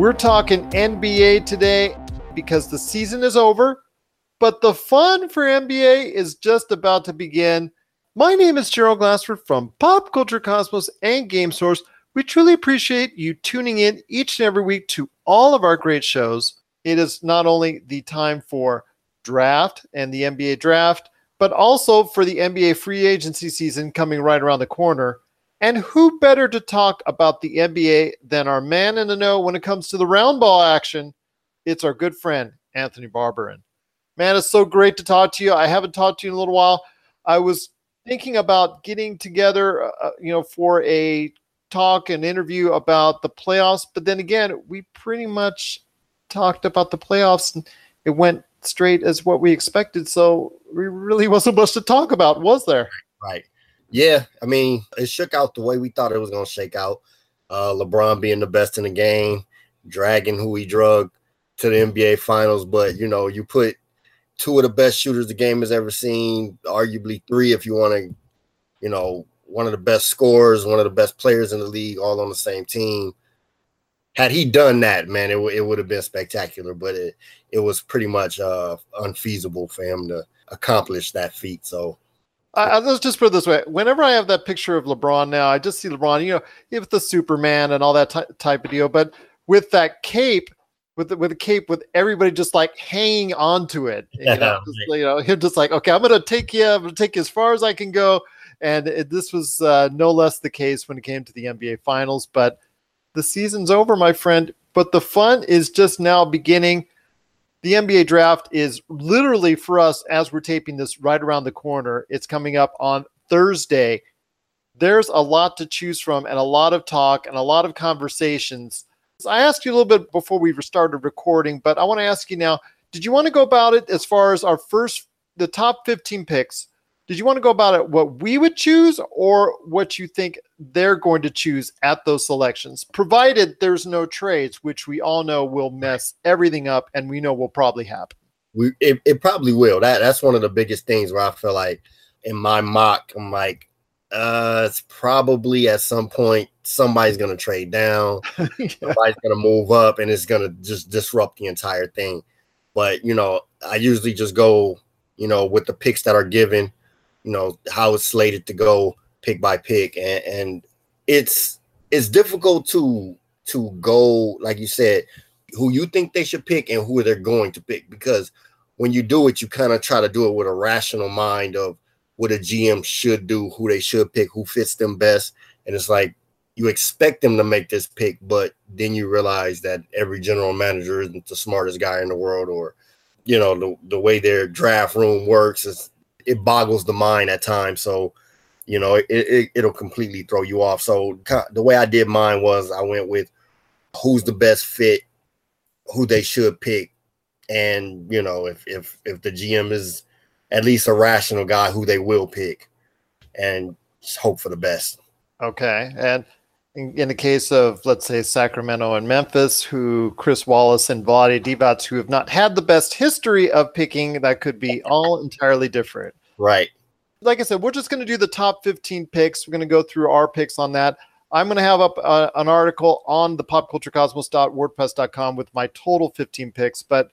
We're talking NBA today because the season is over, but the fun for NBA is just about to begin. My name is Gerald Glassford from Pop Culture Cosmos and Game Source. We truly appreciate you tuning in each and every week to all of our great shows. It is not only the time for draft and the NBA draft, but also for the NBA free agency season coming right around the corner. And who better to talk about the NBA than our man in the know when it comes to the round ball action? It's our good friend, Anthony Barberin. Man, it's so great to talk to you. I haven't talked to you in a little while. I was thinking about getting together, uh, uh you know, for a talk and interview about the playoffs. But then again, we pretty much talked about the playoffs and it went straight as what we expected. So we really wasn't much to talk about, was there? Right. Yeah, I mean, it shook out the way we thought it was going to shake out. Uh, LeBron being the best in the game, dragging who he drug to the NBA Finals. But you know, you put two of the best shooters the game has ever seen, arguably three if you want to, you know, one of the best scorers, one of the best players in the league, all on the same team. Had he done that, man, it, w- it would have been spectacular. But it it was pretty much uh, unfeasible for him to accomplish that feat. So I, let's just put it this way: whenever I have that picture of LeBron now, I just see LeBron, you know, with the Superman and all that ty- type of deal, but with that cape, with the, with a cape, with everybody just like hanging onto it, you know, just, you know, him just like, okay, I'm gonna take you, I'm gonna take you as far as I can go, and it, this was uh, no less the case when it came to the NBA Finals. But the season's over, my friend. But the fun is just now beginning the NBA draft is literally for us as we're taping this right around the corner. It's coming up on Thursday. There's a lot to choose from and a lot of talk and a lot of conversations. I asked you a little bit before we started recording, but I want to ask you now did you want to go about it as far as our first, the top 15 picks? Did you want to go about it what we would choose or what you think they're going to choose at those selections, provided there's no trades, which we all know will mess everything up and we know will probably happen? We it, it probably will. That that's one of the biggest things where I feel like in my mock, I'm like, uh, it's probably at some point somebody's gonna trade down, yeah. somebody's gonna move up, and it's gonna just disrupt the entire thing. But you know, I usually just go, you know, with the picks that are given you know how it's slated to go pick by pick and, and it's it's difficult to to go like you said who you think they should pick and who they're going to pick because when you do it you kind of try to do it with a rational mind of what a GM should do who they should pick who fits them best and it's like you expect them to make this pick but then you realize that every general manager isn't the smartest guy in the world or you know the, the way their draft room works is it boggles the mind at times. So, you know, it, it it'll completely throw you off. So the way I did mine was I went with who's the best fit, who they should pick, and you know if if if the GM is at least a rational guy, who they will pick, and just hope for the best. Okay, and in, in, the case of let's say Sacramento and Memphis, who Chris Wallace and Vlade Divac, who have not had the best history of picking, that could be all entirely different. Right. Like I said, we're just going to do the top 15 picks. We're going to go through our picks on that. I'm going to have up uh, an article on the popculturecosmos.wordpress.com with my total 15 picks, but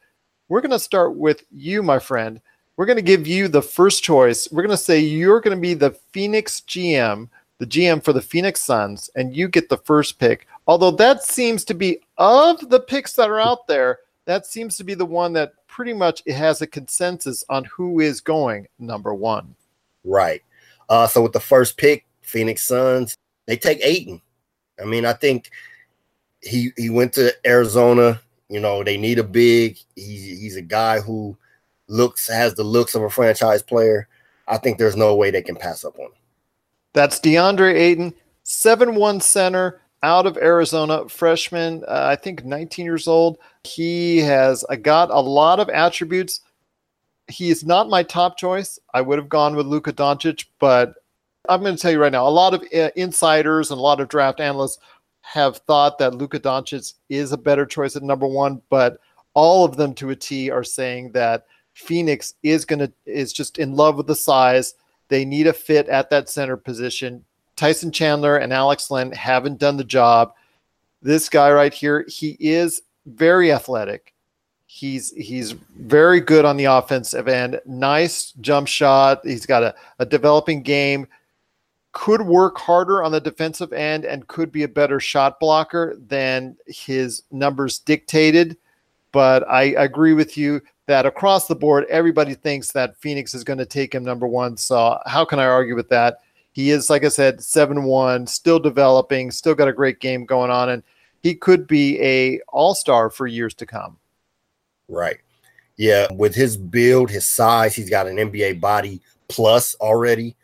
we're going to start with you, my friend. We're going to give you the first choice. We're going to say you're going to be the Phoenix GM the GM for the Phoenix Suns, and you get the first pick. Although that seems to be of the picks that are out there, that seems to be the one that pretty much has a consensus on who is going number one. Right. Uh, so with the first pick, Phoenix Suns, they take Ayton. I mean, I think he he went to Arizona. You know, they need a big. He's he's a guy who looks has the looks of a franchise player. I think there's no way they can pass up on him. That's DeAndre 7 1 center out of Arizona, freshman, uh, I think 19 years old. He has uh, got a lot of attributes. He is not my top choice. I would have gone with Luka Doncic, but I'm going to tell you right now a lot of uh, insiders and a lot of draft analysts have thought that Luka Doncic is a better choice at number one, but all of them to a T are saying that Phoenix is going to is just in love with the size they need a fit at that center position. Tyson Chandler and Alex Len haven't done the job. This guy right here, he is very athletic. He's he's very good on the offensive end. Nice jump shot. He's got a, a developing game. Could work harder on the defensive end and could be a better shot blocker than his numbers dictated. But I agree with you that across the board, everybody thinks that Phoenix is going to take him number one. So how can I argue with that? He is, like I said, seven one, still developing, still got a great game going on, and he could be a all star for years to come. Right. Yeah. With his build, his size, he's got an NBA body plus already.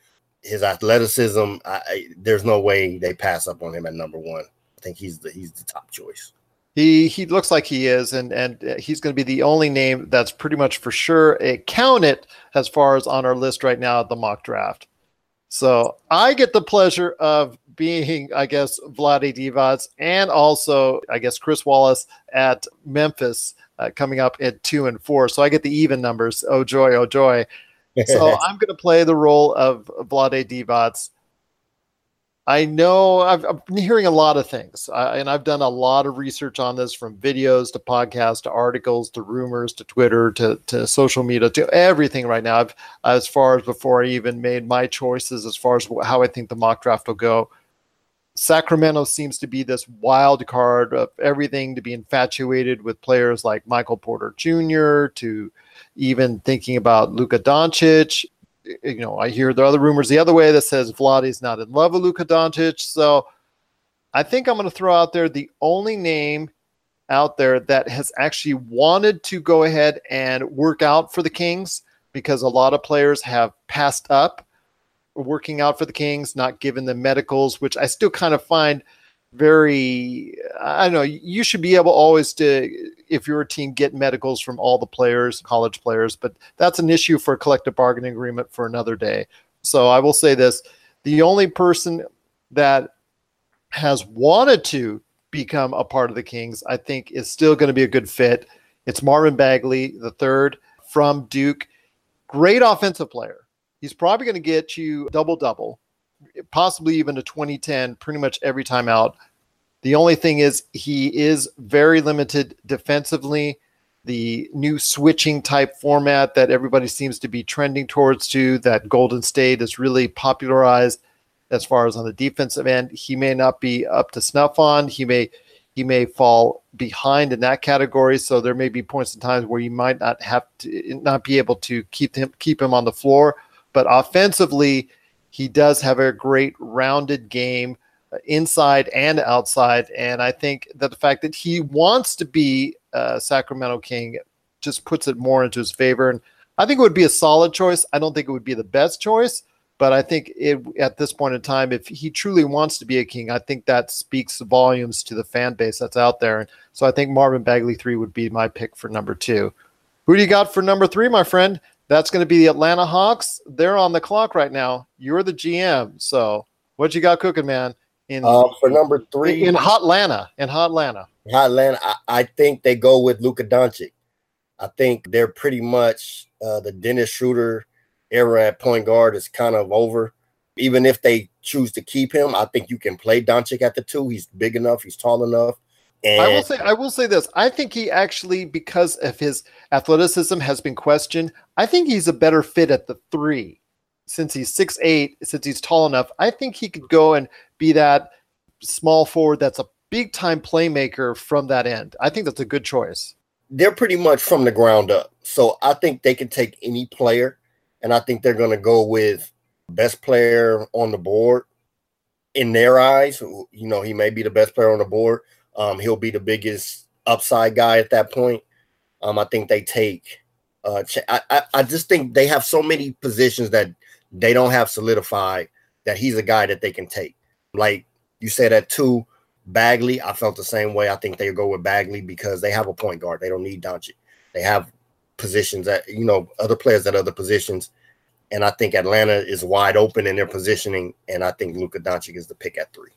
His athleticism, I, there's no way they pass up on him at number one. I think he's the he's the top choice. He he looks like he is, and and uh, he's going to be the only name that's pretty much for sure a count it as far as on our list right now at the mock draft. So I get the pleasure of being, I guess, Vlade Divac and also, I guess, Chris Wallace at Memphis uh, coming up at two and four. So I get the even numbers. Oh joy, oh joy. So I'm going to play the role of Vlade Divac. I know I've, I've, been hearing a lot of things, uh, and I've done a lot of research on this from videos to podcasts to articles to rumors to Twitter to, to social media to everything right now. I've, as far as before I even made my choices as far as how I think the mock draft will go. Sacramento seems to be this wild card of everything to be infatuated with players like Michael Porter Jr. to even thinking about Luka Doncic. You know, I hear the other rumors the other way that says Vladdy's not in love with Luka Doncic. So I think I'm going to throw out there the only name out there that has actually wanted to go ahead and work out for the Kings because a lot of players have passed up working out for the Kings, not giving them medicals, which I still kind of find very I don't know, you should be able always to if you're a team get medicals from all the players, college players, but that's an issue for a collective bargaining agreement for another day. So I will say this, the only person that has wanted to become a part of the Kings, I think is still going to be a good fit. It's Marvin Bagley, the third from Duke. Great offensive player he's probably going to get you double double, possibly even a 2010 pretty much every time out. The only thing is he is very limited defensively. The new switching type format that everybody seems to be trending towards to that Golden State is really popularized as far as on the defensive end. He may not be up to snuff on. He may he may fall behind in that category. So there may be points in times where you might not have to not be able to keep him keep him on the floor. But offensively, he does have a great rounded game uh, inside and outside. And I think that the fact that he wants to be a Sacramento King just puts it more into his favor. And I think it would be a solid choice. I don't think it would be the best choice, but I think it, at this point in time, if he truly wants to be a king, I think that speaks volumes to the fan base that's out there. And so I think Marvin Bagley three would be my pick for number two. Who do you got for number three, my friend? That's going to be the Atlanta Hawks. They're on the clock right now. You're the GM. So what you got cooking, man? In uh, for number three in Hot Atlanta. In Hot Atlanta. Hot Atlanta. I, I think they go with Luka Doncic. I think they're pretty much uh, the Dennis Schroeder era at point guard is kind of over. Even if they choose to keep him, I think you can play Doncic at the two. He's big enough. He's tall enough. And I will say, I will say this. I think he actually, because of his athleticism, has been questioned. I think he's a better fit at the three, since he's six eight, since he's tall enough. I think he could go and be that small forward that's a big time playmaker from that end. I think that's a good choice. They're pretty much from the ground up, so I think they can take any player, and I think they're going to go with best player on the board in their eyes. You know, he may be the best player on the board um, he'll be the biggest upside guy at that point. Um, I think they take. Uh, I, I, just think they have so many positions that they don't have solidified that he's a guy that they can take. Like you said at two, Bagley, I felt the same way. I think they go with Bagley because they have a point guard. They don't need Doncic. They have positions that you know other players at other positions, and I think Atlanta is wide open in their positioning. And I think Luka Doncic is the pick at three.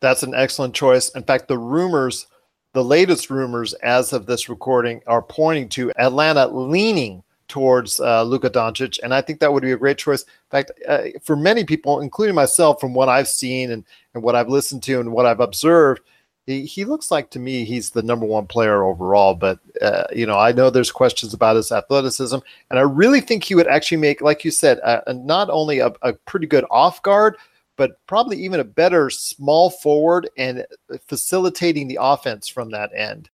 That's an excellent choice. In fact, the rumors, the latest rumors as of this recording, are pointing to Atlanta leaning towards uh, Luka Doncic, and I think that would be a great choice. In fact, uh, for many people, including myself, from what I've seen and, and what I've listened to and what I've observed, he, he looks like to me he's the number one player overall. But uh, you know, I know there's questions about his athleticism, and I really think he would actually make, like you said, a, a, not only a, a pretty good off guard, but probably even a better small forward and facilitating the offense from that end.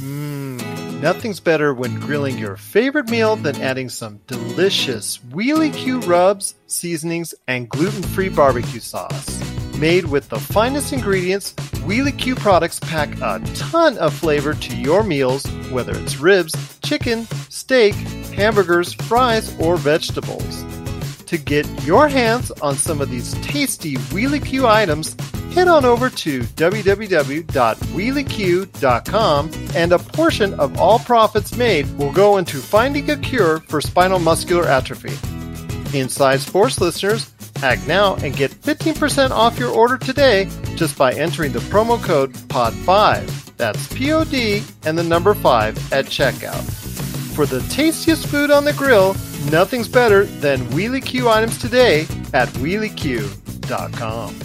Hmm, nothing's better when grilling your favorite meal than adding some delicious Wheelie Q rubs, seasonings, and gluten free barbecue sauce. Made with the finest ingredients, Wheelie Q products pack a ton of flavor to your meals, whether it's ribs, chicken, steak, hamburgers, fries, or vegetables. To get your hands on some of these tasty Wheelie Q items, head on over to www.wheelieq.com and a portion of all profits made will go into finding a cure for spinal muscular atrophy. Inside Sports listeners, act now and get 15% off your order today just by entering the promo code POD5. That's P O D and the number 5 at checkout. For the tastiest food on the grill, nothing's better than Wheelie Q items today at wheelieq.com.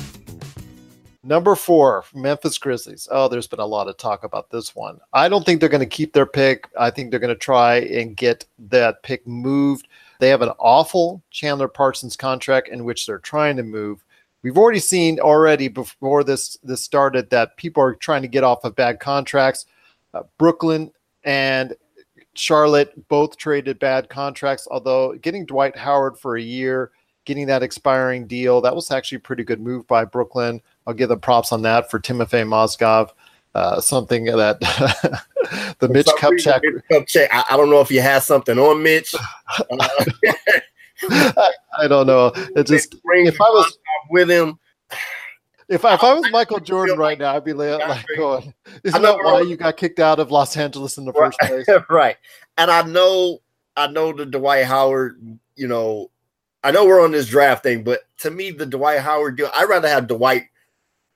Number four, Memphis Grizzlies. Oh, there's been a lot of talk about this one. I don't think they're going to keep their pick. I think they're going to try and get that pick moved. They have an awful Chandler Parsons contract in which they're trying to move. We've already seen already before this this started that people are trying to get off of bad contracts. Uh, Brooklyn and Charlotte both traded bad contracts, although getting Dwight Howard for a year, getting that expiring deal, that was actually a pretty good move by Brooklyn. I'll give them props on that for Timofey Mozgov. Uh, something that the Mitch Kupchak. Kupchak. I, I, don't know if you have something on Mitch. Uh, I, I, don't know. It just if I was with him. If I, if I was Michael Jordan right now, I'd be like, like going, isn't that why you got kicked out of Los Angeles in the first place? right. And I know I know the Dwight Howard, you know, I know we're on this draft thing, but to me, the Dwight Howard deal, I'd rather have Dwight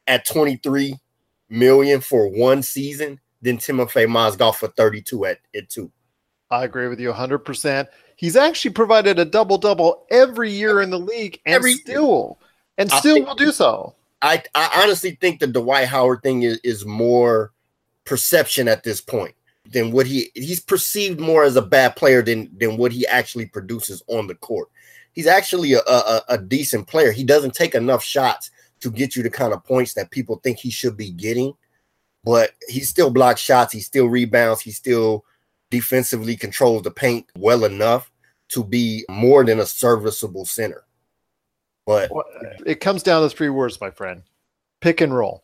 at 23 million for one season than Timofey Mozgov for 32 at, at two. I agree with you 100%. He's actually provided a double double every year in the league and every still and still will do so. I, I honestly think the Dwight Howard thing is, is more perception at this point than what he he's perceived more as a bad player than than what he actually produces on the court. He's actually a, a, a decent player. He doesn't take enough shots to get you the kind of points that people think he should be getting. But he still blocks shots, he still rebounds, he still defensively controls the paint well enough to be more than a serviceable center. But it comes down to three words, my friend pick and roll.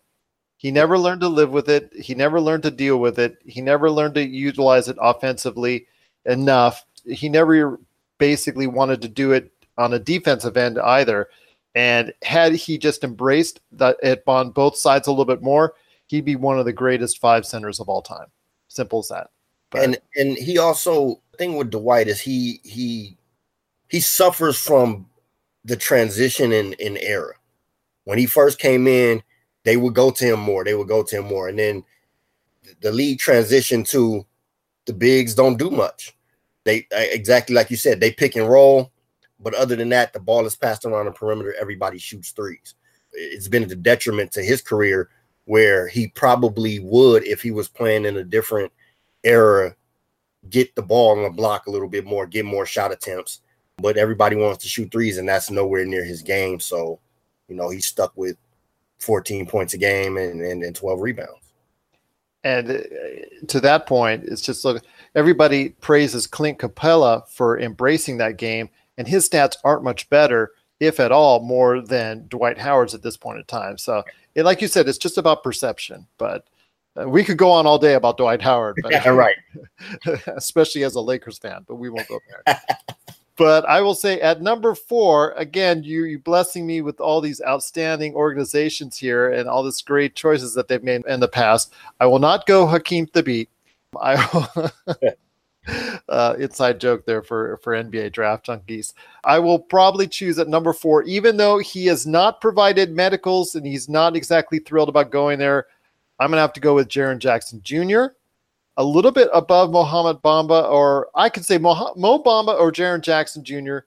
He never learned to live with it. He never learned to deal with it. He never learned to utilize it offensively enough. He never basically wanted to do it on a defensive end either. And had he just embraced that it on both sides a little bit more, he'd be one of the greatest five centers of all time. Simple as that. But, and and he also thing with Dwight is he he he suffers from the transition in in era. When he first came in, they would go to him more. They would go to him more, and then the league transitioned to the bigs don't do much. They exactly like you said, they pick and roll. But other than that, the ball is passed around the perimeter. Everybody shoots threes. It's been a detriment to his career where he probably would, if he was playing in a different era, get the ball on the block a little bit more, get more shot attempts. But everybody wants to shoot threes, and that's nowhere near his game. So, you know, he's stuck with 14 points a game and, and, and 12 rebounds. And uh, to that point, it's just look, everybody praises Clint Capela for embracing that game and his stats aren't much better, if at all, more than Dwight Howard's at this point in time. So, it, like you said, it's just about perception. But uh, we could go on all day about Dwight Howard, but, yeah, right? especially as a Lakers fan, but we won't go there. but I will say at number four, again, you you blessing me with all these outstanding organizations here and all these great choices that they've made in the past. I will not go Hasheem Thabeet. I will uh, inside joke there for for NBA draft junkies. I will probably choose at number four, even though he has not provided medicals and he's not exactly thrilled about going there. I'm gonna have to go with Jaren Jackson Jr. A little bit above Mohamed Bamba, or I could say Mo, Mo Bamba or Jaren Jackson Jr.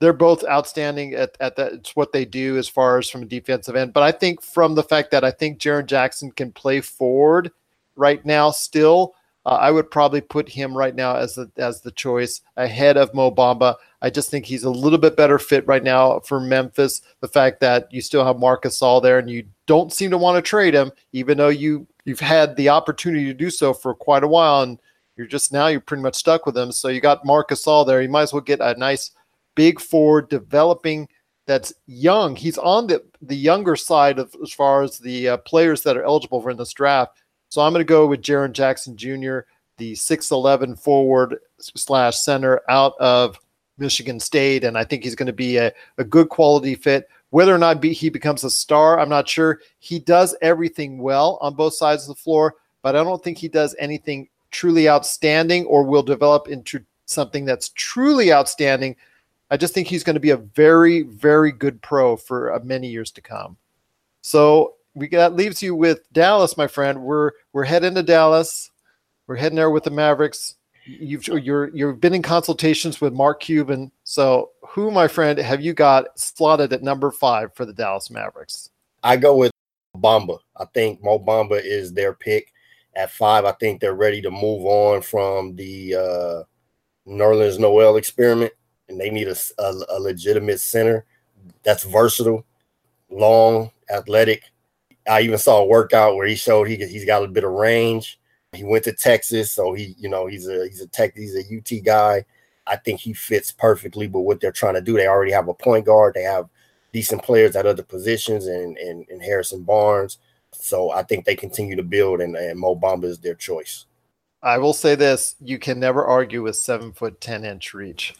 they're both outstanding at, at that. It's what they do as far as from a defensive end. But I think from the fact that I think Jaren Jackson can play forward right now still, uh, I would probably put him right now as the as the choice ahead of Mo Bamba. I just think he's a little bit better fit right now for Memphis. The fact that you still have Marcus Gasol there and you don't seem to want to trade him, even though you you've had the opportunity to do so for quite a while, and you're just now you're pretty much stuck with him. So you got Marcus Gasol there. You might as well get a nice big forward developing that's young. He's on the the younger side of as far as the uh, players that are eligible for in this draft. So I'm going to go with Jaren Jackson Jr., the 6'11 forward slash center out of Michigan State. And I think he's going to be a, a good quality fit. Whether or not be, he becomes a star, I'm not sure. He does everything well on both sides of the floor, but I don't think he does anything truly outstanding or will develop into something that's truly outstanding. I just think he's going to be a very, very good pro for uh, many years to come. So we that leaves you with Dallas, my friend. We're we're heading to Dallas. We're heading there with the Mavericks. You've you're you've been in consultations with Mark Cuban. So who, my friend, have you got slotted at number five for the Dallas Mavericks? I go with Bamba. I think Mo Bamba is their pick at five. I think they're ready to move on from the uh, Noel experiment, and they need a, a, a legitimate center that's versatile, long, athletic, I even saw a workout where he showed he he's got a bit of range. He went to Texas, so he you know he's a he's a tech he's a UT guy. I think he fits perfectly. But what they're trying to do, they already have a point guard. They have decent players at other positions, and and, and Harrison Barnes. So I think they continue to build, and, and Mo Bamba is their choice. I will say this: you can never argue with seven foot ten inch reach.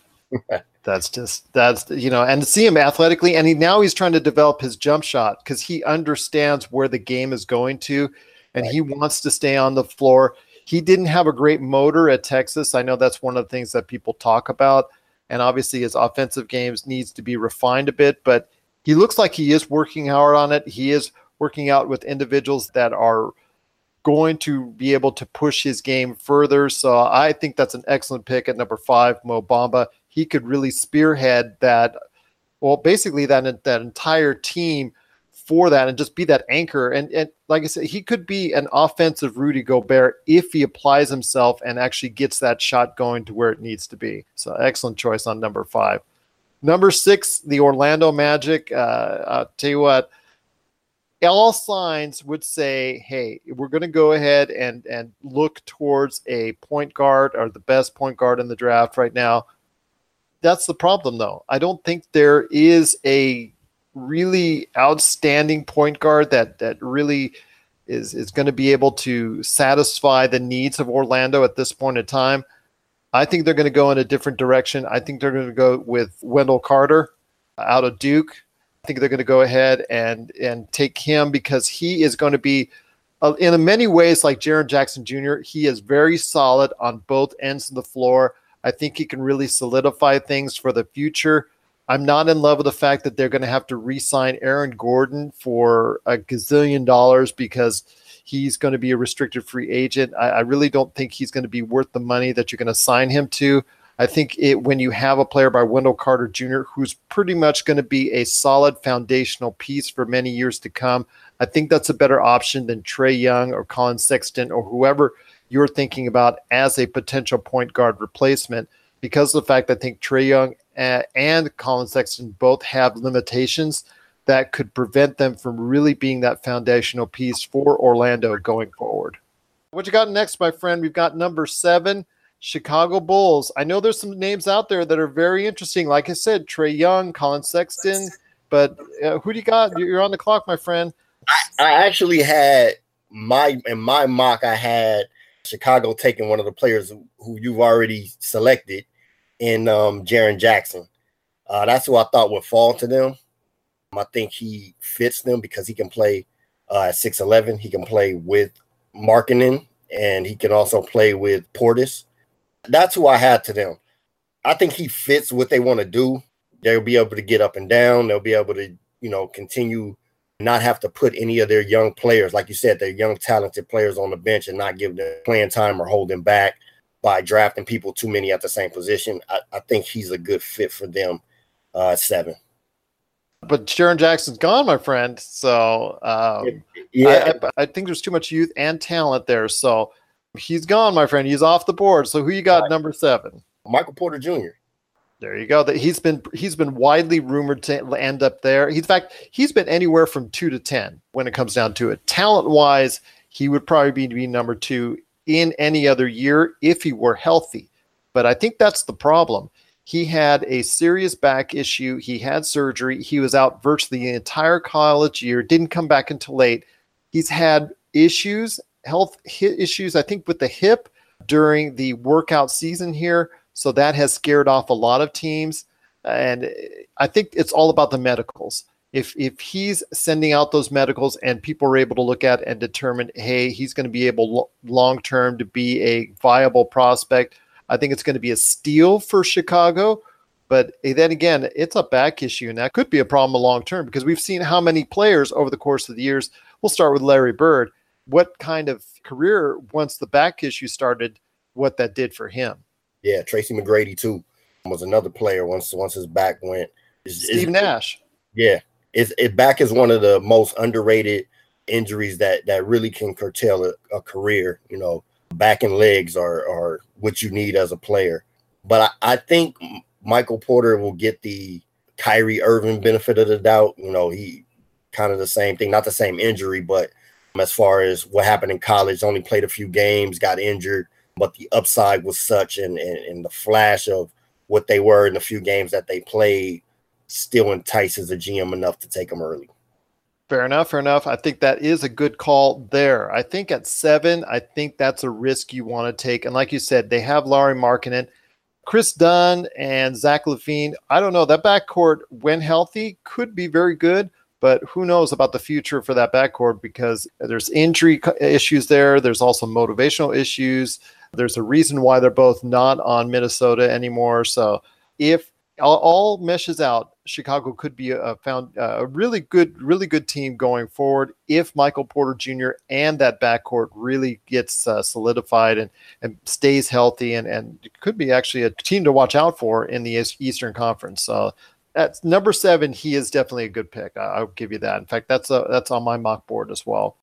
That's just that's you know and to see him athletically and he now he's trying to develop his jump shot because he understands where the game is going to and right. he wants to stay on the floor. He didn't have a great motor at texas. I know that's one of the things that people talk about and obviously his offensive games needs to be refined a bit but he looks like he is working hard on it. He is working out with individuals that are going to be able to push his game further. So i think that's an excellent pick at number five mo bamba he could really spearhead that. Well, basically that that entire team for that and just be that anchor. And and like I said, he could be an offensive Rudy Gobert if he applies himself and actually gets that shot going to where it needs to be. So excellent choice on number five. Number six, the Orlando Magic. Uh, I'll tell you what, all signs would say, hey, we're going to go ahead and and look towards a point guard or the best point guard in the draft right now that's the problem, though. I don't think there is a really outstanding point guard that that really is is going to be able to satisfy the needs of Orlando at this point in time. I think they're going to go in a different direction. I think they're going to go with Wendell Carter out of Duke. I think they're going to go ahead and and take him because he is going to be uh, in many ways like Jaren Jackson Jr. He is very solid on both ends of the floor. I think he can really solidify things for the future. I'm not in love with the fact that they're going to have to re-sign Aaron Gordon for a gazillion dollars because he's going to be a restricted free agent. I, I really don't think he's going to be worth the money that you're going to sign him to. I think it when you have a player by Wendell Carter Jr., who's pretty much going to be a solid foundational piece for many years to come, I think that's a better option than Trae Young or Collin Sexton or whoever you're thinking about as a potential point guard replacement because of the fact that I think Trae Young and Collin Sexton both have limitations that could prevent them from really being that foundational piece for Orlando going forward. What you got next, my friend? We've got number seven, Chicago Bulls. I know there's some names out there that are very interesting. Like I said, Trae Young, Collin Sexton, but uh, who do you got? You're on the clock, my friend. I, I actually had my in my mock. I had Chicago taking one of the players who you've already selected in um, Jaren Jackson. Uh, that's who I thought would fall to them. I think he fits them because he can play uh, at 6'11. He can play with Markkanen and he can also play with Portis. That's who I had to them. I think he fits what they want to do. They'll be able to get up and down. They'll be able to, you know, continue not have to put any of their young players, like you said, their young talented players on the bench and not give them playing time or hold them back by drafting people too many at the same position. I, I think he's a good fit for them uh, seven. But Jaren Jackson's gone, my friend. So um, yeah, I, I, I, think there's too much youth and talent there. So he's gone, my friend. He's off the board. So who you got right. number seven? Michael Porter Jr. There you go. That he's been he's been widely rumored to end up there. in fact, he's been anywhere from two to ten when it comes down to it. Talent wise, he would probably be, be number two in any other year if he were healthy. But I think that's the problem. He had a serious back issue. He had surgery. He was out virtually the entire college year, didn't come back until late. He's had issues, health issues, I think, with the hip during the workout season here. So that has scared off a lot of teams. And I think it's all about the medicals. If, if he's sending out those medicals and people are able to look at and determine, hey, he's going to be able long term to be a viable prospect, I think it's going to be a steal for Chicago. But then again, it's a back issue, and that could be a problem long term because we've seen how many players over the course of the years. We'll start with Larry Bird. What kind of career, once the back issue started, what that did for him? Yeah, Tracy McGrady too was another player once once his back went. It's, Steve it's, Nash. Yeah, it's it back is one of the most underrated injuries that that really can curtail a, a career. You know, back and legs are are what you need as a player. But I, I think Michael Porter will get the Kyrie Irving benefit of the doubt. You know, he kind of the same thing, not the same injury, but as far as what happened in college, only played a few games, got injured, but the upside was such and, and, and the flash of what they were in the few games that they played still entices a GM enough to take them early. Fair enough. Fair enough. I think that is a good call there. I think at seven, I think that's a risk you want to take. And like you said, they have Lauri Markkanen, Kris Dunn, and Zach LaVine. I don't know. That backcourt, when healthy, could be very good. But who knows about the future for that backcourt because there's injury issues there. There's also motivational issues. There's a reason why they're both not on Minnesota anymore. So if all, all meshes out, Chicago could be a found a really good, really good team going forward if Michael Porter Jr. and that backcourt really gets uh, solidified and and stays healthy, and and could be actually a team to watch out for in the Eastern Conference. So at number seven, he is definitely a good pick. I, will give you that. In fact, that's a that's on my mock board as well.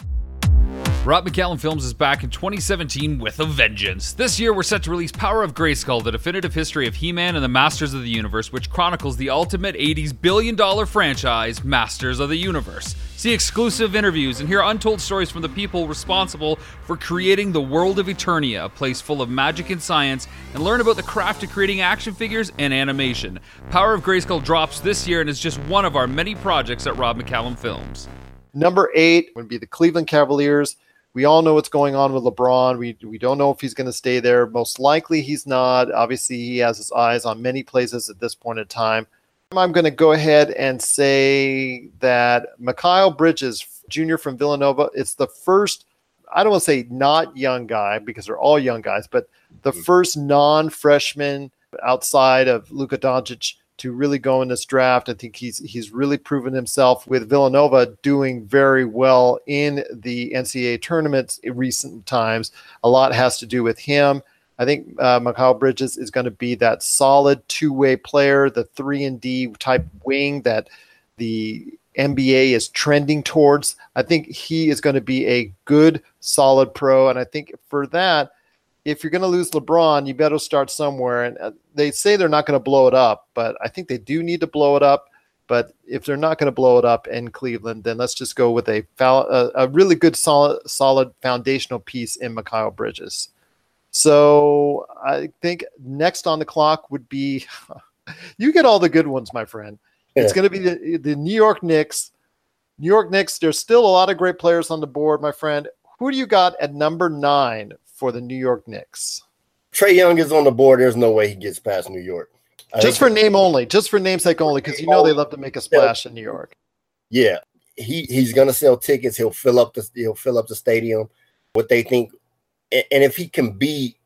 Rob McCallum Films is back in 2017 with a vengeance. This year, we're set to release Power of Grayskull, the definitive history of He Man and the Masters of the Universe, which chronicles the ultimate 80s billion dollar franchise, Masters of the Universe. See exclusive interviews and hear untold stories from the people responsible for creating the world of Eternia, a place full of magic and science, and learn about the craft of creating action figures and animation. Power of Grayskull drops this year and is just one of our many projects at Rob McCallum Films. Number eight would be the Cleveland Cavaliers. We all know what's going on with LeBron. We we don't know if he's going to stay there. Most likely he's not. Obviously, he has his eyes on many places at this point in time. I'm going to go ahead and say that Mikal Bridges Jr. from Villanova. It's the first. I don't want to say not young guy because they're all young guys, but the mm-hmm. first non-freshman outside of Luka Doncic to really go in this draft. I think he's he's really proven himself with Villanova doing very well in the NCAA tournaments in recent times. A lot has to do with him. I think uh, Mikal Bridges is going to be that solid two-way player, the three and D type wing that the NBA is trending towards. I think he is going to be a good, solid pro, and I think for that if you're going to lose LeBron, you better start somewhere. And uh, they say they're not going to blow it up, but I think they do need to blow it up. But if they're not going to blow it up in Cleveland, then let's just go with a a, a really good, solid, solid foundational piece in Mikal Bridges. So I think next on the clock would be you get all the good ones, my friend. Yeah. It's going to be the, the New York Knicks. New York Knicks. There's still a lot of great players on the board, my friend. Who do you got at number nine for the New York Knicks. Trae Young is on the board. There's no way he gets past New York. I just for name only, just for namesake only, because you know they love to make a splash in New York. Yeah, he he's gonna sell tickets. He'll fill up the he'll fill up the stadium. What they think, and, and if he can be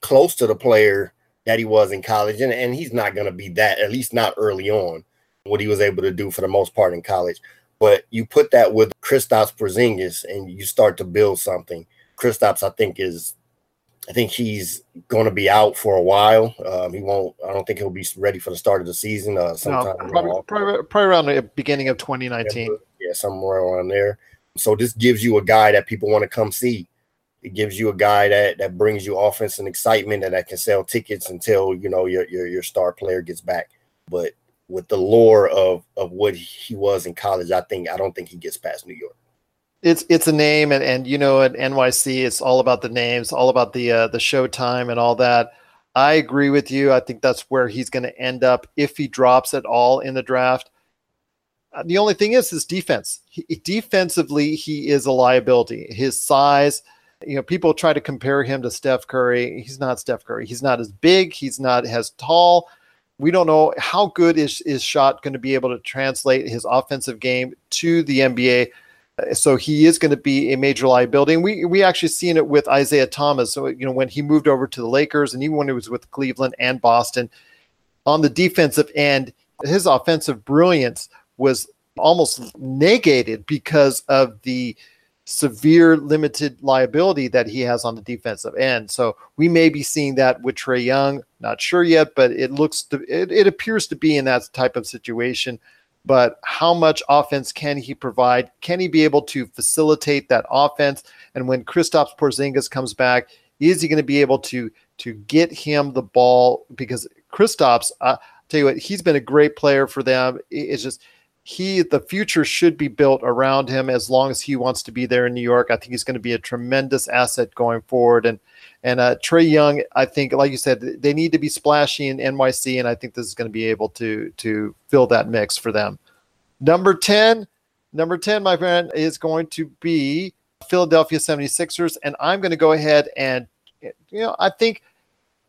close to the player that he was in college, and, and he's not gonna be that, at least not early on, what he was able to do for the most part in college. But you put that with Kristaps Porzingis, and you start to build something. Kristaps, I think, is I think he's going to be out for a while. Um, he won't. I don't think he'll be ready for the start of the season. Uh, sometime no, probably, probably, probably, around the beginning of 2019. Yeah, somewhere around there. So this gives you a guy that people want to come see. It gives you a guy that that brings you offense and excitement, and that can sell tickets until you know your your, your star player gets back. But with the lore of of what he was in college, I think I don't think he gets past New York it's it's a name and and you know at NYC it's all about the names, all about the uh, the showtime and all that. I agree with you. I think that's where he's going to end up if he drops at all in the draft. Uh, the only thing is his defense. He, defensively, he is a liability. His size, you know, people try to compare him to Steph Curry. He's not Steph Curry. He's not as big. He's not as tall. We don't know how good is is shot going to be able to translate his offensive game to the NBA so he is going to be a major liability. And we we actually seen it with Isaiah Thomas. So you know when he moved over to the Lakers, and even when he was with Cleveland and Boston, on the defensive end, his offensive brilliance was almost negated because of the severe limited liability that he has on the defensive end. So we may be seeing that with Trae Young. Not sure yet, but it looks to it, it appears to be in that type of situation but how much offense can he provide? Can he be able to facilitate that offense? And when Kristaps Porzingis comes back, is he going to be able to to get him the ball? Because Kristaps, uh, tell you what, he's been a great player for them. It's just he the future should be built around him as long as he wants to be there in New York. I think he's going to be a tremendous asset going forward. And and uh, Trae Young, I think, like you said, they need to be splashy in NYC, and I think this is going to be able to to fill that mix for them. Number 10, number 10, my friend, is going to be Philadelphia 76ers. And I'm going to go ahead and, you know, I think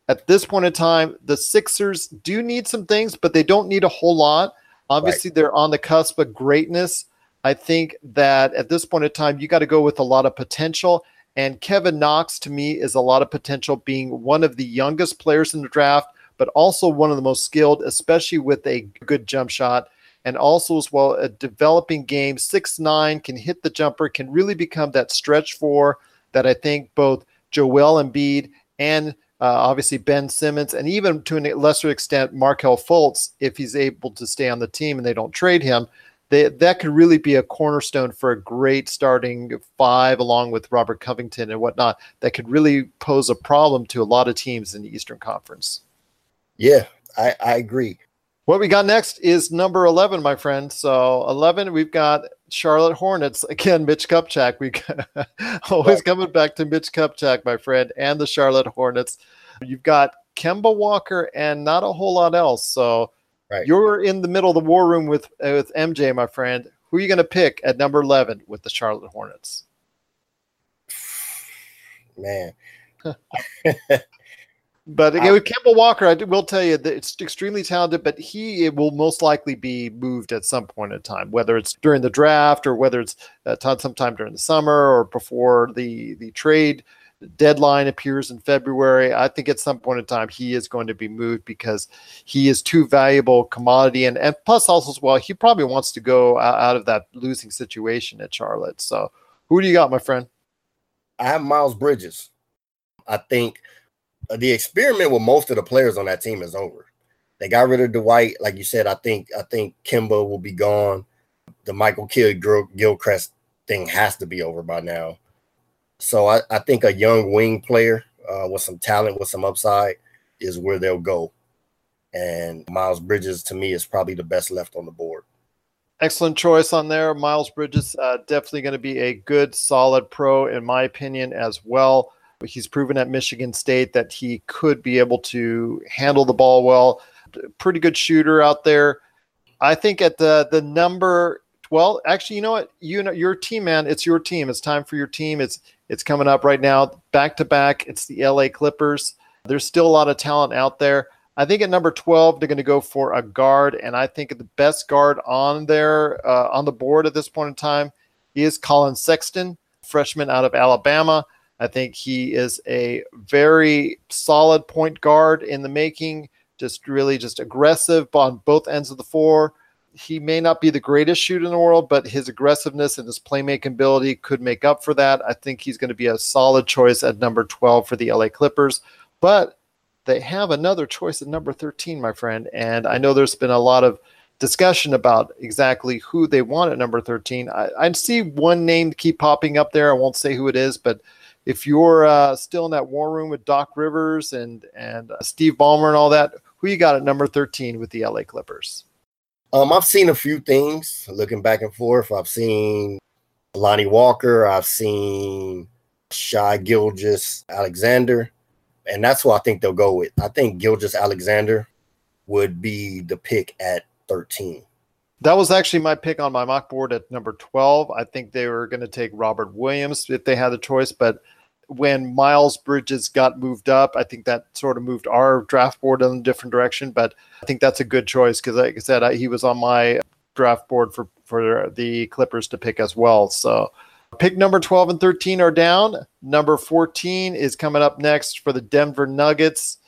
at this point in time, the Sixers do need some things, but they don't need a whole lot. Obviously, right. they're on the cusp of greatness. I think that at this point in time, you got to go with a lot of potential. And Kevin Knox, to me, is a lot of potential being one of the youngest players in the draft, but also one of the most skilled, especially with a good jump shot. And also, as well, a developing game. Six nine can hit the jumper, can really become that stretch four that I think both Joel Embiid and uh, obviously Ben Simmons, and even to a lesser extent, Markelle Fultz, if he's able to stay on the team and they don't trade him, they, that could really be a cornerstone for a great starting five, along with Robert Covington and whatnot. That could really pose a problem to a lot of teams in the Eastern Conference. Yeah, I, I agree. What we got next is number 11, my friend. So 11, we've got Charlotte Hornets. Again, Mitch Kupchak. We always coming back to Mitch Kupchak, my friend, and the Charlotte Hornets. You've got Kemba Walker and not a whole lot else. So Right. You're in the middle of the war room with uh, with MJ, my friend. Who are you going to pick at number 11 with the Charlotte Hornets? Man. but again, with Kemba Walker, I will tell you that it's extremely talented, but he will most likely be moved at some point in time, whether it's during the draft or whether it's uh, sometime during the summer or before the the trade deadline appears in February. I think at some point in time he is going to be moved because he is too valuable commodity, and and plus also as well he probably wants to go out of that losing situation at Charlotte. So who do you got, my friend? I have Miles Bridges. I think the experiment with most of the players on that team is over. They got rid of Dwight, like you said. I think I think Kemba will be gone. The Michael Kidd Gilchrist thing has to be over by now. So I, I think a young wing player uh, with some talent, with some upside, is where they'll go. And Miles Bridges, to me, is probably the best left on the board. Excellent choice on there. Miles Bridges, uh, definitely going to be a good, solid pro, in my opinion, as well. He's proven at Michigan State that he could be able to handle the ball well. Pretty good shooter out there. I think at the the number well, actually, you know what? You know your team, man. It's your team. It's time for your team. It's it's coming up right now, back to back. It's the LA Clippers. There's still a lot of talent out there. I think at number 12, they're going to go for a guard. And I think the best guard on there, uh, on the board at this point in time, is Collin Sexton, freshman out of Alabama. I think he is a very solid point guard in the making, just really just aggressive on both ends of the floor. He may not be the greatest shooter in the world, but his aggressiveness and his playmaking ability could make up for that. I think he's going to be a solid choice at number 12 for the LA Clippers. But they have another choice at number 13, my friend. And I know there's been a lot of discussion about exactly who they want at number 13. I, I see one name keep popping up there. I won't say who it is, but if you're uh, still in that war room with Doc Rivers and and uh, Steve Ballmer and all that, who you got at number 13 with the LA Clippers? Um, I've seen a few things looking back and forth. I've seen Lonnie Walker. I've seen Shai Gilgeous-Alexander, and that's who I think they'll go with. I think Gilgeous-Alexander would be the pick at 13. That was actually my pick on my mock board at number 12. I think they were going to take Robert Williams if they had the choice, but when Miles Bridges got moved up, I think that sort of moved our draft board in a different direction. But I think that's a good choice because, like I said, I, he was on my draft board for for the Clippers to pick as well. So pick number 12 and 13 are down. Number 14 is coming up next for the Denver Nuggets.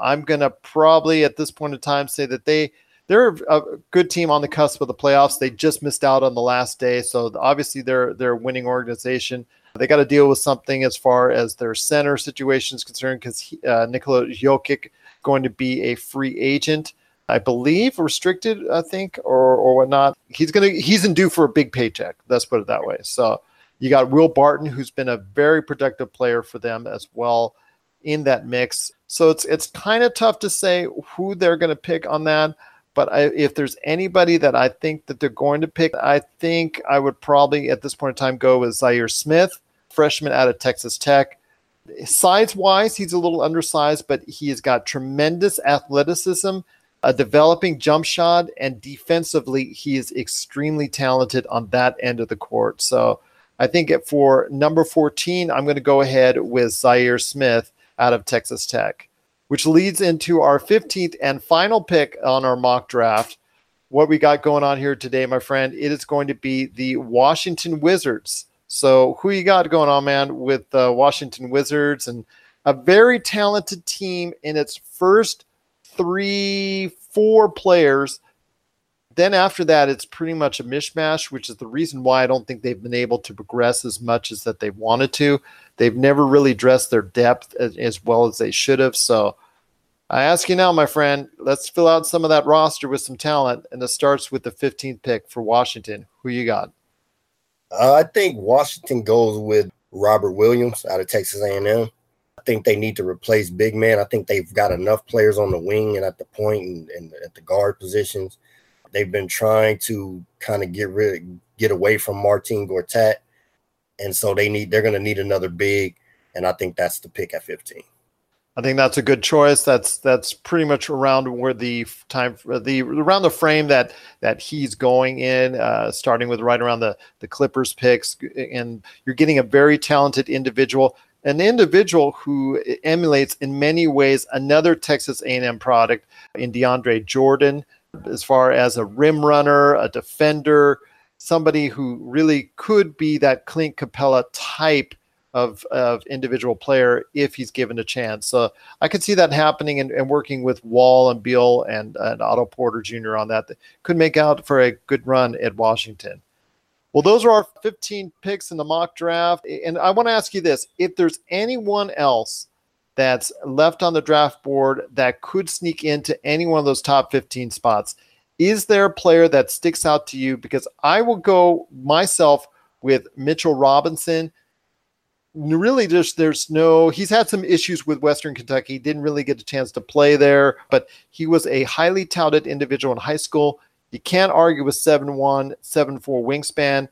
I'm going to probably at this point in time say that they they're a good team on the cusp of the playoffs. They just missed out on the last day, so obviously they're they're a winning organization. They got to deal with something as far as their center situation is concerned because uh, Nikola Jokic going to be a free agent. I believe restricted, I think, or or whatnot. He's gonna he's in due for a big paycheck. Let's put it that way. So you got Will Barton, who's been a very productive player for them as well in that mix. So it's it's kind of tough to say who they're going to pick on that. But I, if there's anybody that I think that they're going to pick, I think I would probably at this point in time go with Zaire Smith freshman out of Texas Tech. Size wise, he's a little undersized, but he has got tremendous athleticism, a developing jump shot, and defensively, he is extremely talented on that end of the court. So I think for number 14, I'm going to go ahead with Zaire Smith out of Texas Tech, which leads into our 15th and final pick on our mock draft. What we got going on here today, my friend, it is going to be the Washington Wizards. So, who you got going on, man, with the Washington Wizards and a very talented team in its first three, four players. Then after that, it's pretty much a mishmash, which is the reason why I don't think they've been able to progress as much as that they wanted to. They've never really dressed their depth as, as well as they should have. So, I ask you now, my friend, let's fill out some of that roster with some talent, and it starts with the 15th pick for Washington. Who you got? Uh, I think Washington goes with Robert Williams out of Texas A&M. I think they need to replace big man. I think they've got enough players on the wing and at the point and, and at the guard positions. They've been trying to kind of get rid, get away from Marcin Gortat, and so they need they're going to need another big, and I think that's the pick at 15. I think that's a good choice. That's that's pretty much around where the time the around the frame that that he's going in, uh, starting with right around the the Clippers picks, and you're getting a very talented individual, an individual who emulates in many ways another Texas A&M product in DeAndre Jordan, as far as a rim runner, a defender, somebody who really could be that Clint Capela type of, of individual player if he's given a chance. So I could see that happening and, and working with Wall and Beal and, and Otto Porter Jr. on that. that could make out for a good run at Washington. Well, those are our 15 picks in the mock draft. And I want to ask you this if there's anyone else that's left on the draft board that could sneak into any one of those top 15 spots, is there a player that sticks out to you? Because I will go myself with Mitchell Robinson. Really just there's no he's had some issues with western kentucky. Didn't really get a chance to play there but he was a highly touted individual in high school. You can't argue with 7-1 7-4 wingspan.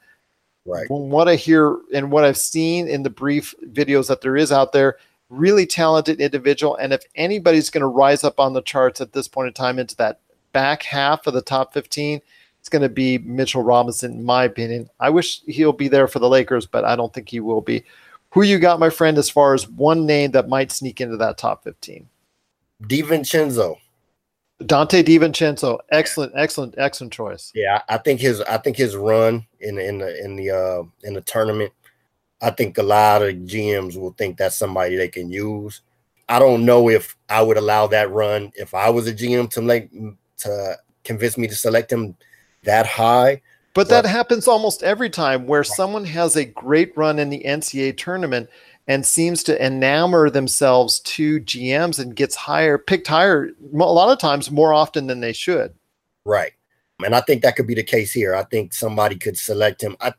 Right. From what i hear and what i've seen in the brief videos that there is out there really talented individual and if anybody's going to rise up on the charts at this point in time into that back half of the top 15 it's going to be mitchell robinson in my opinion i wish he'll be there for the lakers but i don't think he will be who you got, my friend, as far as one name that might sneak into that top 15? DiVincenzo. Donte DiVincenzo. Excellent, excellent, excellent choice. Yeah, I think his I think his run in in the in the uh in the tournament, I think a lot of GMs will think that's somebody they can use. I don't know if I would allow that run if I was a GM to make to convince me to select him that high. But that happens almost every time where someone has a great run in the NCAA tournament and seems to enamor themselves to GMs and gets higher, picked higher a lot of times more often than they should. Right. And I think that could be the case here. I think somebody could select him I,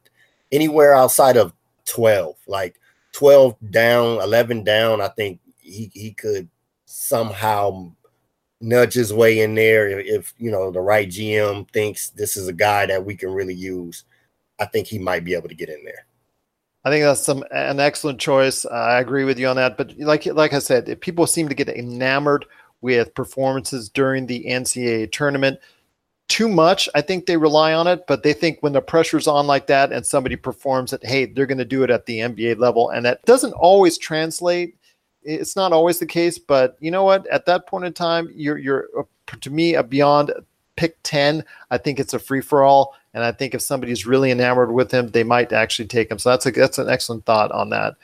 anywhere outside of 12, like 12 down, 11 down. I think he, he could somehow nudge his way in there if, if you know the right GM thinks this is a guy that we can really use. I think he might be able to get in there. I think that's some an excellent choice. I agree with you on that. But like like I said, people seem to get enamored with performances during the NCAA tournament too much. I think they rely on it, but they think when the pressure's on like that and somebody performs it, hey, they're going to do it at the NBA level, and that doesn't always translate. It's not always the case, but you know what? At that point in time, you're you're uh, to me a beyond pick 10 i think it's a free for all and i think if somebody's really enamored with him they might actually take him so that's a that's an excellent thought on that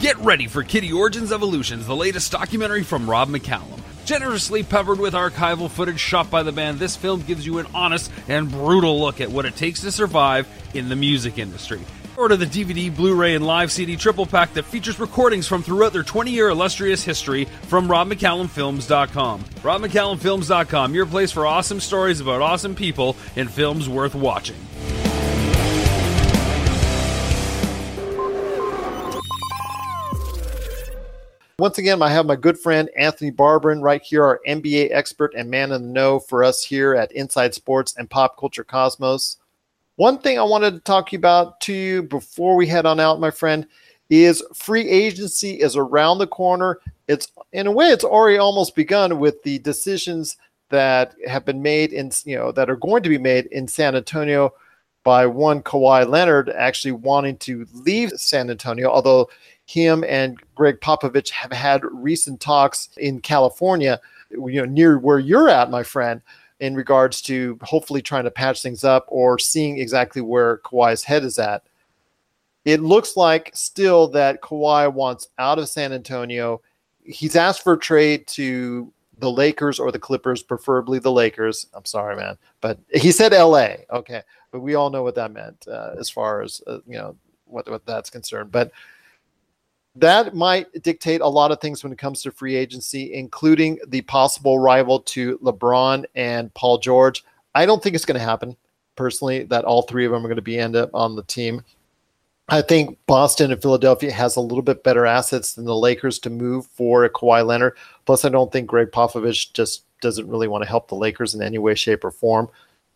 get ready for Kittie origins evolutions the latest documentary from rob mccallum Generously peppered with archival footage shot by the band, this film gives you an honest and brutal look at what it takes to survive in the music industry. Order the DVD, Blu ray, and live CD triple pack that features recordings from throughout their 20 year illustrious history from RobMcCallumFilms.com. RobMcCallumFilms.com, your place for awesome stories about awesome people and films worth watching. Once again, I have my good friend Anthony Barberin right here, our NBA expert and man in the know for us here at Inside Sports and Pop Culture Cosmos. One thing I wanted to talk about to you before we head on out, my friend, is free agency is around the corner. It's in a way, it's already almost begun with the decisions that have been made in you know that are going to be made in San Antonio by one Kawhi Leonard actually wanting to leave San Antonio, although him and Gregg Popovich have had recent talks in California, you know, near where you're at, my friend, in regards to hopefully trying to patch things up or seeing exactly where Kawhi's head is at. It looks like still that Kawhi wants out of San Antonio. He's asked for a trade to the Lakers or the Clippers, preferably the Lakers. I'm sorry, man, but he said LA. Okay, but we all know what that meant uh, as far as uh, you know what what that's concerned. But that might dictate a lot of things when it comes to free agency, including the possible rival to LeBron and Paul George. I don't think it's going to happen personally that all three of them are going to be end up on the team. I think Boston and Philadelphia has a little bit better assets than the Lakers to move for a Kawhi Leonard. Plus, I don't think Gregg Popovich just doesn't really want to help the Lakers in any way, shape, or form.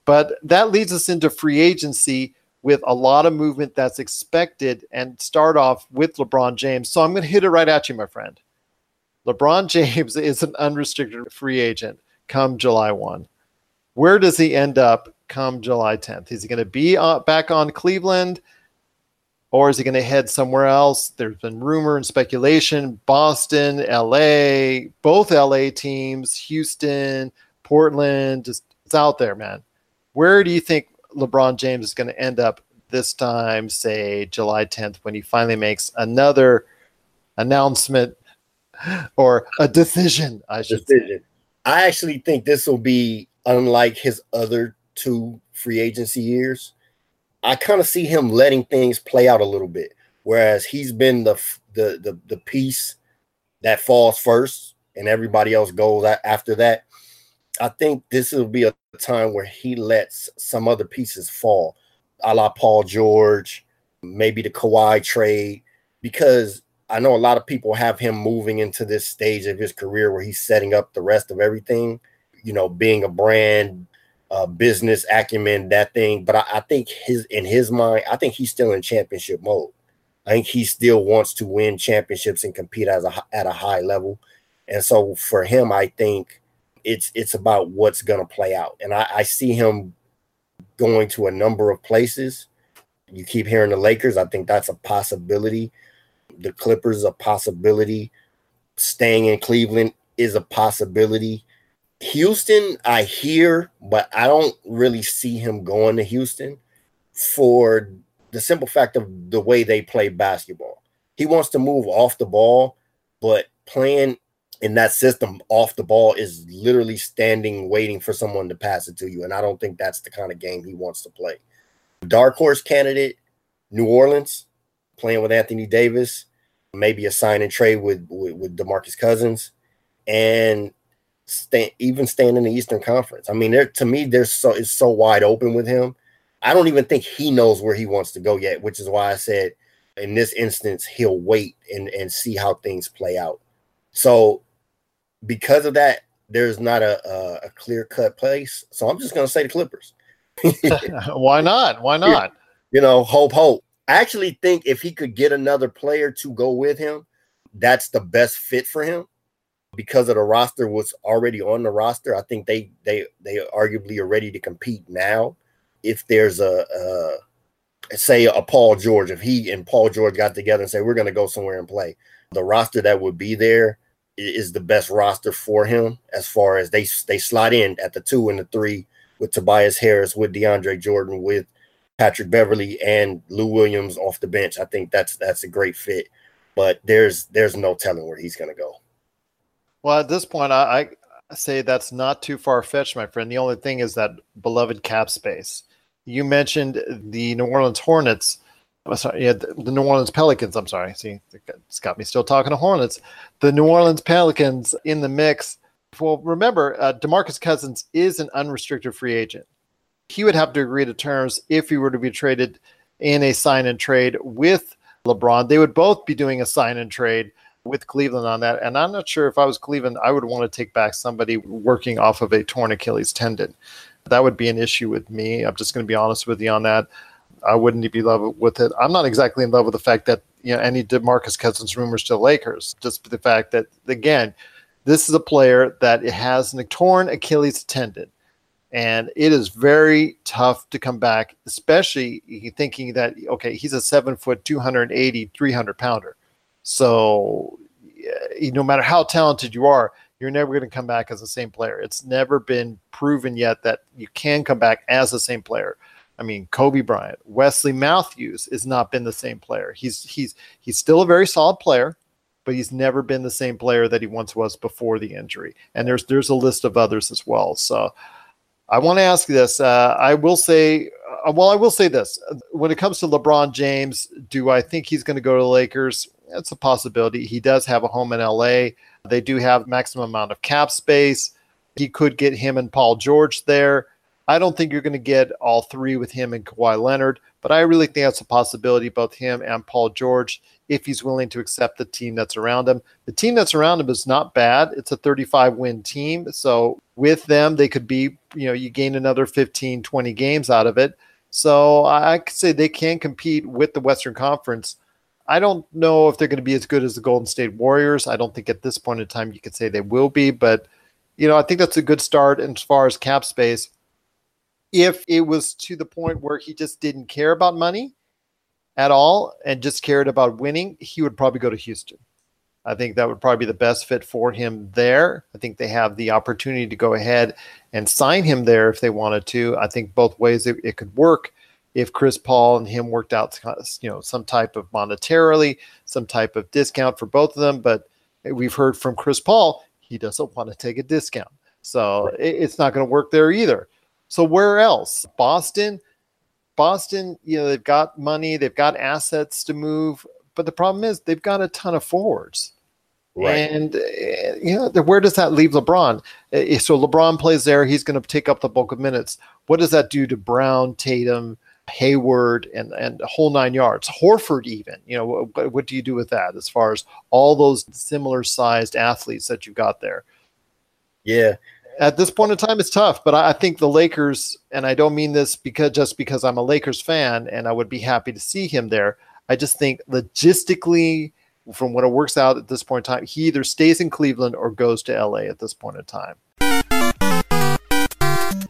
But that leads us into free agency with a lot of movement that's expected and start off with LeBron James. So I'm going to hit it right at you, my friend. LeBron James is an unrestricted free agent come July 1. Where does he end up come July 10th? Is he going to be uh, back on Cleveland or is he going to head somewhere else? There's been rumor and speculation Boston, LA, both LA teams, Houston, Portland, just it's out there, man. Where do you think LeBron James is going to end up this time, say July 10th, when he finally makes another announcement or a decision, I should decision. Say. I actually think this will be unlike his other two free agency years. I kind of see him letting things play out a little bit, whereas he's been the the the, the piece that falls first, and everybody else goes after that. I think this will be a time where he lets some other pieces fall, a la Paul George, maybe the Kawhi trade, because I know a lot of people have him moving into this stage of his career where he's setting up the rest of everything, you know, being a brand, uh, business acumen, that thing. But I, I think his in his mind, I think he's still in championship mode. I think he still wants to win championships and compete as a at a high level. And so for him, I think it's it's about what's going to play out. And I, I see him going to a number of places. You keep hearing the Lakers. I think that's a possibility. The Clippers a possibility. Staying in Cleveland is a possibility. Houston, I hear, but I don't really see him going to Houston for the simple fact of the way they play basketball. He wants to move off the ball, but playing in that system off the ball is literally standing waiting for someone to pass it to you. And I don't think that's the kind of game he wants to play. Dark horse candidate, New Orleans, playing with Anthony Davis, maybe a sign and trade with, with, with DeMarcus Cousins, and even staying in the Eastern Conference. I mean, there to me, there's so it's so wide open with him. I don't even think he knows where he wants to go yet, which is why I said in this instance he'll wait and, and see how things play out. So because of that, there's not a, a, a clear cut place. So I'm just gonna say the Clippers. Why not? Why not? You know, hope, hope. I actually think if he could get another player to go with him, that's the best fit for him because of the roster was already on the roster. I think they they they arguably are ready to compete now. If there's a, a say a Paul George, if he and Paul George got together and say we're going to go somewhere and play, the roster that would be there is the best roster for him as far as they they slide in at the two and the three with Tobias Harris, with DeAndre Jordan, with Patrick Beverley and Lou Williams off the bench. I think that's that's a great fit. But there's there's no telling where he's going to go. Well, at this point, I, I say that's not too far fetched, my friend. The only thing is that beloved cap space. You mentioned the New Orleans Hornets. I'm sorry, yeah, the, the New Orleans Pelicans. I'm sorry. See, it's got me still talking to Hornets. The New Orleans Pelicans in the mix. Well, remember, uh, Demarcus Cousins is an unrestricted free agent. He would have to agree to terms if he were to be traded in a sign and trade with LeBron. They would both be doing a sign and trade with Cleveland on that. And I'm not sure if I was Cleveland, I would want to take back somebody working off of a torn Achilles tendon. That would be an issue with me. I'm just going to be honest with you on that. I wouldn't be in love with it. I'm not exactly in love with the fact that you know any DeMarcus Cousins rumors to the Lakers. Just the fact that again, this is a player that has a torn Achilles tendon, and it is very tough to come back, especially thinking that okay, he's a seven foot, 280, 300 pounder. So no matter how talented you are, you're never going to come back as the same player. It's never been proven yet that you can come back as the same player. I mean, Kobe Bryant, Wesley Matthews has not been the same player. He's he's he's still a very solid player, but he's never been the same player that he once was before the injury. And there's there's a list of others as well. So I want to ask this. Uh, I will say, uh, well, I will say this: when it comes to LeBron James, do I think he's going to go to the Lakers? It's a possibility. He does have a home in LA. They do have maximum amount of cap space. He could get him and Paul George there. I don't think you're going to get all three with him and Kawhi Leonard, but I really think that's a possibility, both him and Paul George, if he's willing to accept the team that's around him. The team that's around him is not bad. It's a 35 win team. So with them, they could be, you know, you gain another 15, 20 games out of it. So I could say they can compete with the Western Conference I don't know if they're going to be as good as the Golden State Warriors. I don't think at this point in time you could say they will be, but you know, I think that's a good start as far as cap space. If it was to the point where he just didn't care about money at all and just cared about winning, he would probably go to Houston. I think that would probably be the best fit for him there. I think they have the opportunity to go ahead and sign him there if they wanted to. I think both ways it, it could work if Chris Paul and him worked out, you know, some type of monetarily, some type of discount for both of them. But we've heard from Chris Paul he doesn't want to take a discount, so it's not going to work there either. So where else? Boston, Boston, you know, they've got money, they've got assets to move, but the problem is they've got a ton of forwards. Right. And uh, you know, where does that leave LeBron? So LeBron plays there; he's going to take up the bulk of minutes. What does that do to Brown, Tatum? Hayward and and a whole nine yards. Horford even, you know, what, what do you do with that as far as all those similar sized athletes that you've got there? Yeah. At this point in time, it's tough, but I, I think the Lakers, and I don't mean this because just because I'm a Lakers fan and I would be happy to see him there. I just think logistically, from what it works out at this point in time, he either stays in Cleveland or goes to LA at this point in time.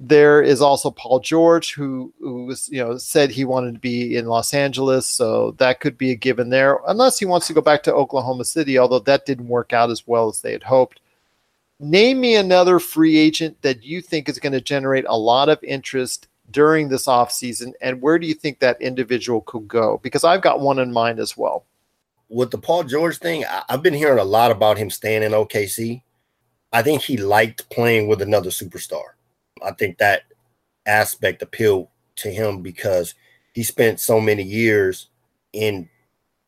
There is also Paul George, who, who was, you know, said he wanted to be in Los Angeles, so that could be a given there, unless he wants to go back to Oklahoma City, although that didn't work out as well as they had hoped. Name me another free agent that you think is going to generate a lot of interest during this offseason, and where do you think that individual could go? Because I've got one in mind as well. With the Paul George thing, I've been hearing a lot about him staying in OKC. I think he liked playing with another superstar. I think that aspect appealed to him because he spent so many years in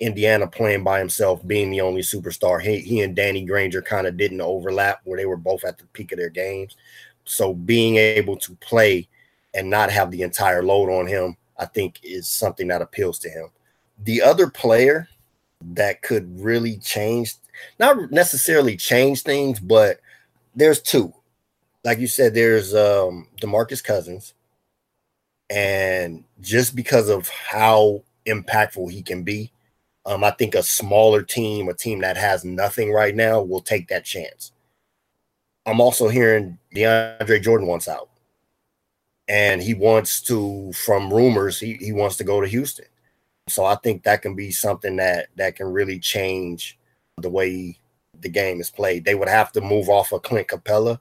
Indiana playing by himself, being the only superstar. He, he and Danny Granger kind of didn't overlap where they were both at the peak of their games. So being able to play and not have the entire load on him, I think is something that appeals to him. The other player that could really change, not necessarily change things, but there's two like you said, there's um Demarcus Cousins, and just because of how impactful he can be, um, I think a smaller team, a team that has nothing right now, will take that chance. I'm also hearing DeAndre Jordan wants out, and he wants to, from rumors, he, he wants to go to Houston. So I think that can be something that that can really change the way the game is played. They would have to move off of Clint Capela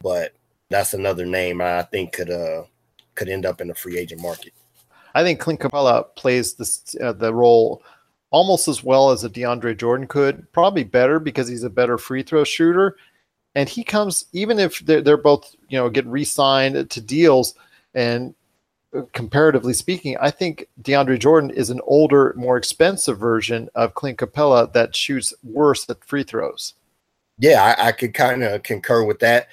but that's another name I think could uh could end up in the free agent market. I think Clint Capela plays this uh, the role almost as well as a DeAndre Jordan could, probably better because he's a better free throw shooter. And he comes even if they're, they're both you know get re-signed to deals and uh, comparatively speaking, I think DeAndre Jordan is an older, more expensive version of Clint Capela that shoots worse at free throws. Yeah, I, I could kind of concur with that.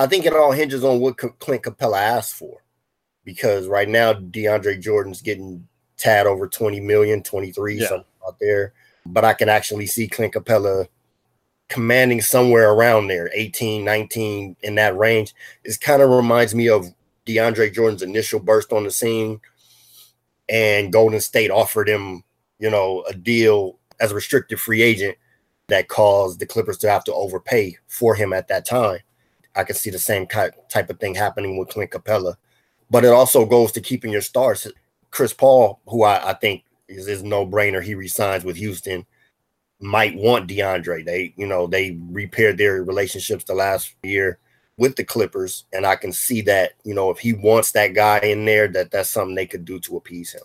I think it all hinges on what Clint Capela asked for. Because right now, DeAndre Jordan's getting tad over 20 million, 23, yeah. something out there. But I can actually see Clint Capela commanding somewhere around there, 18, 19 in that range. It kind of reminds me of DeAndre Jordan's initial burst on the scene. And Golden State offered him, you know, a deal as a restricted free agent that caused the Clippers to have to overpay for him at that time. I can see the same type of thing happening with Clint Capela. But it also goes to keeping your stars. Chris Paul, who I, I think is, is no brainer, he resigns with Houston, might want DeAndre. They, you know, they repaired their relationships the last year with the Clippers, and I can see that, you know, if he wants that guy in there, that that's something they could do to appease him.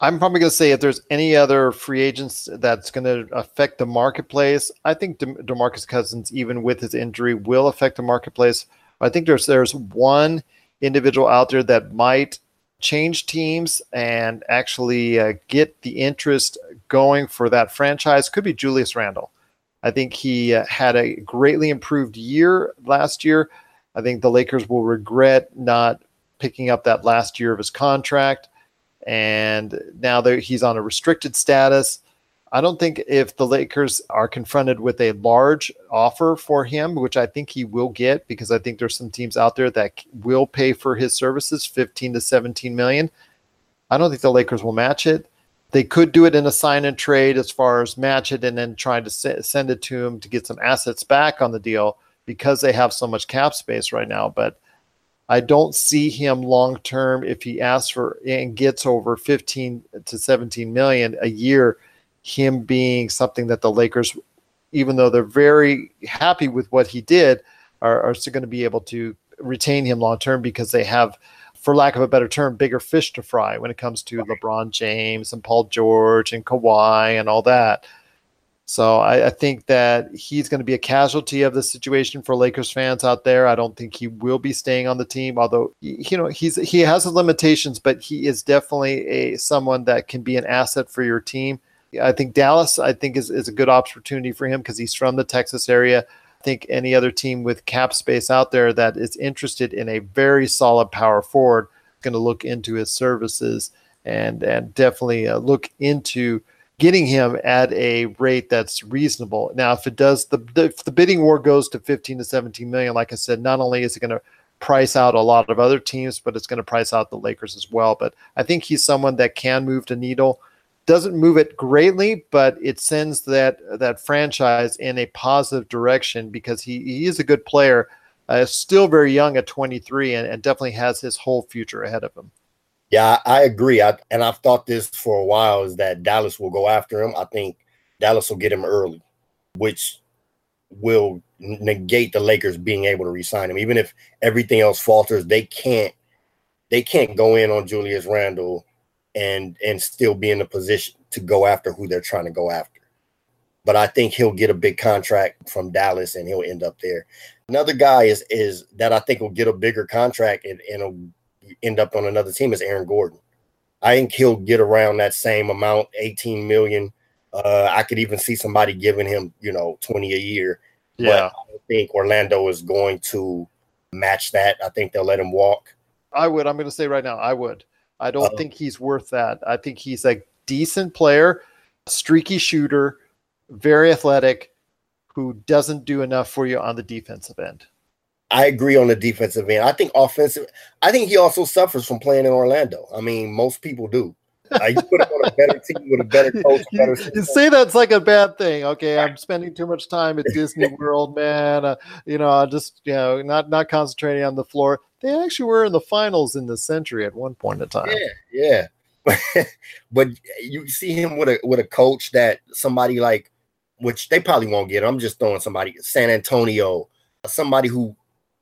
I'm probably going to say if there's any other free agents that's going to affect the marketplace, I think De- Demarcus Cousins, even with his injury, will affect the marketplace. I think there's there's one individual out there that might change teams and actually uh, get the interest going for that franchise. Could be Julius Randle. I think he uh, had a greatly improved year last year. I think the Lakers will regret not picking up that last year of his contract and now that he's on a restricted status. I don't think if the Lakers are confronted with a large offer for him, which I think he will get, because I think there's some teams out there that will pay for his services, 15 to 17 million. I don't think the Lakers will match it. They could do it in a sign and trade as far as match it and then try to send it to him to get some assets back on the deal because they have so much cap space right now. But I don't see him long term if he asks for and gets over 15 to 17 million a year, him being something that the Lakers, even though they're very happy with what he did, are, are still going to be able to retain him long term because they have, for lack of a better term, bigger fish to fry when it comes to LeBron James and Paul George and Kawhi and all that. So I, I, think that he's going to be a casualty of the situation for Lakers fans out there. I don't think he will be staying on the team, although you know he's he has his limitations, but he is definitely a someone that can be an asset for your team. I think Dallas, I think is, is a good opportunity for him because he's from the Texas area. I think any other team with cap space out there that is interested in a very solid power forward is going to look into his services and and definitely uh, look into getting him at a rate that's reasonable. Now, if it does, the, if the bidding war goes to 15 to 17 million, like I said, not only is it going to price out a lot of other teams, but it's going to price out the Lakers as well. But I think he's someone that can move the needle. Doesn't move it greatly, but it sends that that franchise in a positive direction because he, he is a good player. Uh, still very young at 23 and, and definitely has his whole future ahead of him. Yeah, I, agree. I, and I've thought this for a while is that Dallas will go after him. I think Dallas will get him early, which will negate the Lakers being able to resign him. Even if everything else falters, they can't they can't go in on Julius Randle and and still be in a position to go after who they're trying to go after. But I think he'll get a big contract from Dallas and he'll end up there. Another guy is is that I think will get a bigger contract and, and end up on another team is Aaron Gordon. I think he'll get around that same amount, 18 million. Uh, I could even see somebody giving him, you know, 20 a year. Yeah. But I think Orlando is going to match that. I think they'll let him walk. I would. I'm going to say right now, I would. I don't uh, think he's worth that. I think he's a decent player, streaky shooter, very athletic, who doesn't do enough for you on the defensive end. I agree on the defensive end. I think offensive. I think he also suffers from playing in Orlando. I mean, most people do. you put him on a better team with a better coach. Better you, you say that's like a bad thing. Okay, I'm spending too much time at Disney World, man. Uh, you know, I just you know, not not concentrating on the floor. They actually were in the finals in the century at one point in time. Yeah, yeah. but you see him with a with a coach that somebody like, which they probably won't get. I'm just throwing somebody San Antonio, somebody who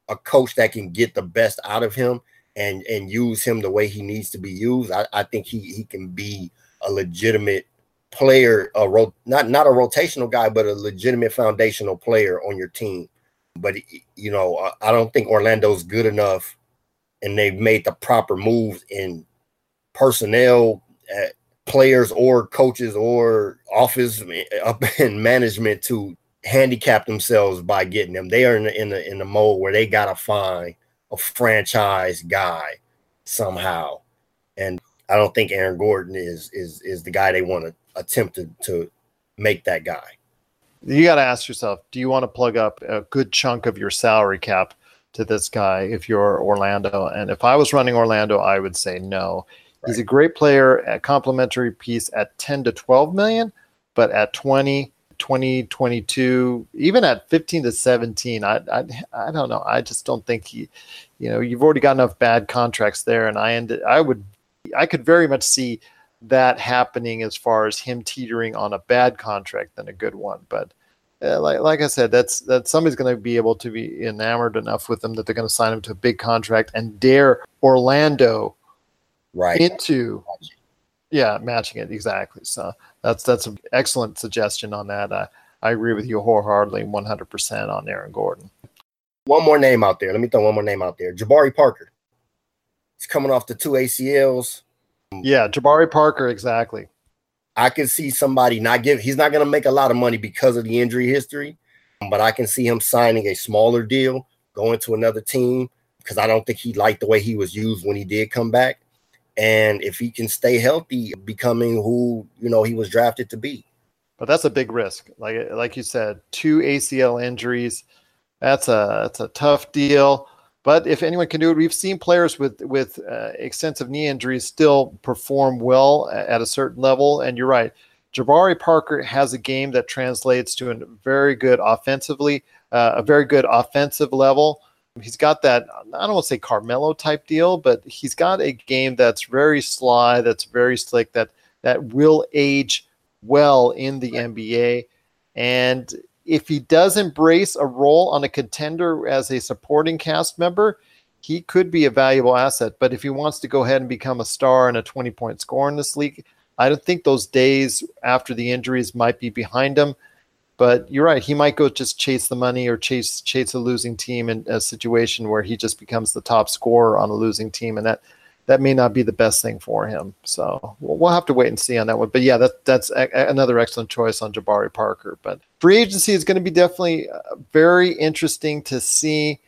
a coach that can get the best out of him and and use him the way he needs to be used, I, I think he he can be a legitimate player, a ro- not not a rotational guy, but a legitimate foundational player on your team. But you know, I don't think Orlando's good enough, and they've made the proper moves in personnel, uh, players, or coaches, or office up in management to handicap themselves by getting them. They are in the in the in the mode where they gotta find a franchise guy somehow. And I don't think Aaron Gordon is is is the guy they want to attempt to, to make that guy. You got to ask yourself, do you want to plug up a good chunk of your salary cap to this guy if you're Orlando? And if I was running Orlando, I would say no. Right. He's a great player, a complimentary piece at 10 to 12 million, but at 20, 2022 even at 15 to 17 I, I i don't know i just don't think he you know you've already got enough bad contracts there and i ended i would i could very much see that happening as far as him teetering on a bad contract than a good one but uh, like, like i said that's that somebody's going to be able to be enamored enough with him that they're going to sign him to a big contract and dare orlando right into yeah, matching it exactly. So that's that's an excellent suggestion on that. I, I agree with you wholeheartedly, 100% on Aaron Gordon. One more name out there. Let me throw one more name out there. Jabari Parker. He's coming off the two ACLs. Yeah, Jabari Parker, exactly. I can see somebody not give. He's not going to make a lot of money because of the injury history, but I can see him signing a smaller deal, going to another team because I don't think he liked the way he was used when he did come back and if he can stay healthy, becoming who you know he was drafted to be. But that's a big risk. Like like you said, two ACL injuries. That's a that's a tough deal. But if anyone can do it, we've seen players with with uh, extensive knee injuries still perform well at a certain level. And you're right, Jabari Parker has a game that translates to a very good offensively, uh, a very good offensive level. He's got that, I don't want to say Carmelo type deal, but he's got a game that's very sly, that's very slick, that that will age well in the NBA. And if he does embrace a role on a contender as a supporting cast member, he could be a valuable asset. But if he wants to go ahead and become a star and a 20 point scorer in this league, I don't think those days after the injuries might be behind him. But you're right. He might go just chase the money or chase chase a losing team in a situation where he just becomes the top scorer on a losing team, and that that may not be the best thing for him. So we'll, have to wait and see on that one. But yeah, that that's a, another excellent choice on Jabari Parker. But free agency is going to be definitely uh, very interesting to see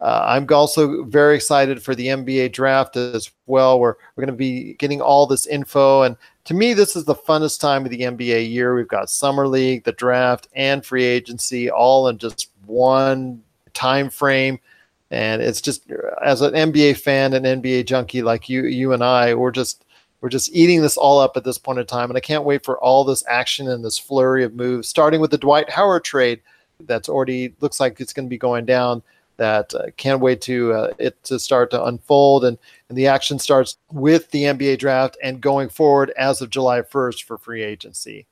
uh, I'm also very excited for the NBA draft as well, where we're going to be getting all this info. And to me, this is the funnest time of the NBA year. We've got summer league, the draft, and free agency all in just one time frame. And it's just as an NBA fan and NBA junkie like you, you and I, we're just we're just eating this all up at this point in time. And I can't wait for all this action and this flurry of moves, starting with the Dwight Howard trade that's already looks like it's going to be going down that uh, can't wait to uh, it to start to unfold and and the action starts with the NBA draft and going forward as of July 1st for free agency.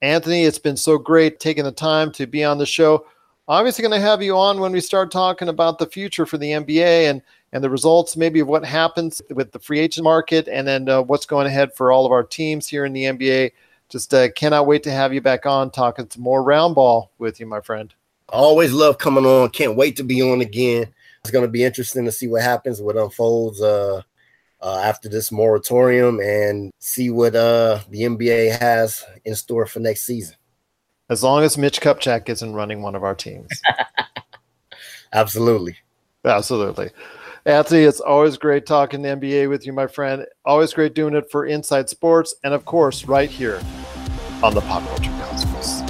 Anthony, it's been so great taking the time to be on the show. Obviously, going to have you on when we start talking about the future for the NBA and and the results, maybe of what happens with the free agent market, and then uh, what's going ahead for all of our teams here in the NBA. Just uh, cannot wait to have you back on talking some more round ball with you, my friend. Always love coming on. Can't wait to be on again. It's going to be interesting to see what happens, what unfolds uh, uh, after this moratorium, and see what uh, the NBA has in store for next season. As long as Mitch Kupchak isn't running one of our teams. Absolutely. Absolutely. Anthony, it's always great talking the NBA with you, my friend. Always great doing it for Inside Sports, and of course, right here on the Pop Culture Cosmos.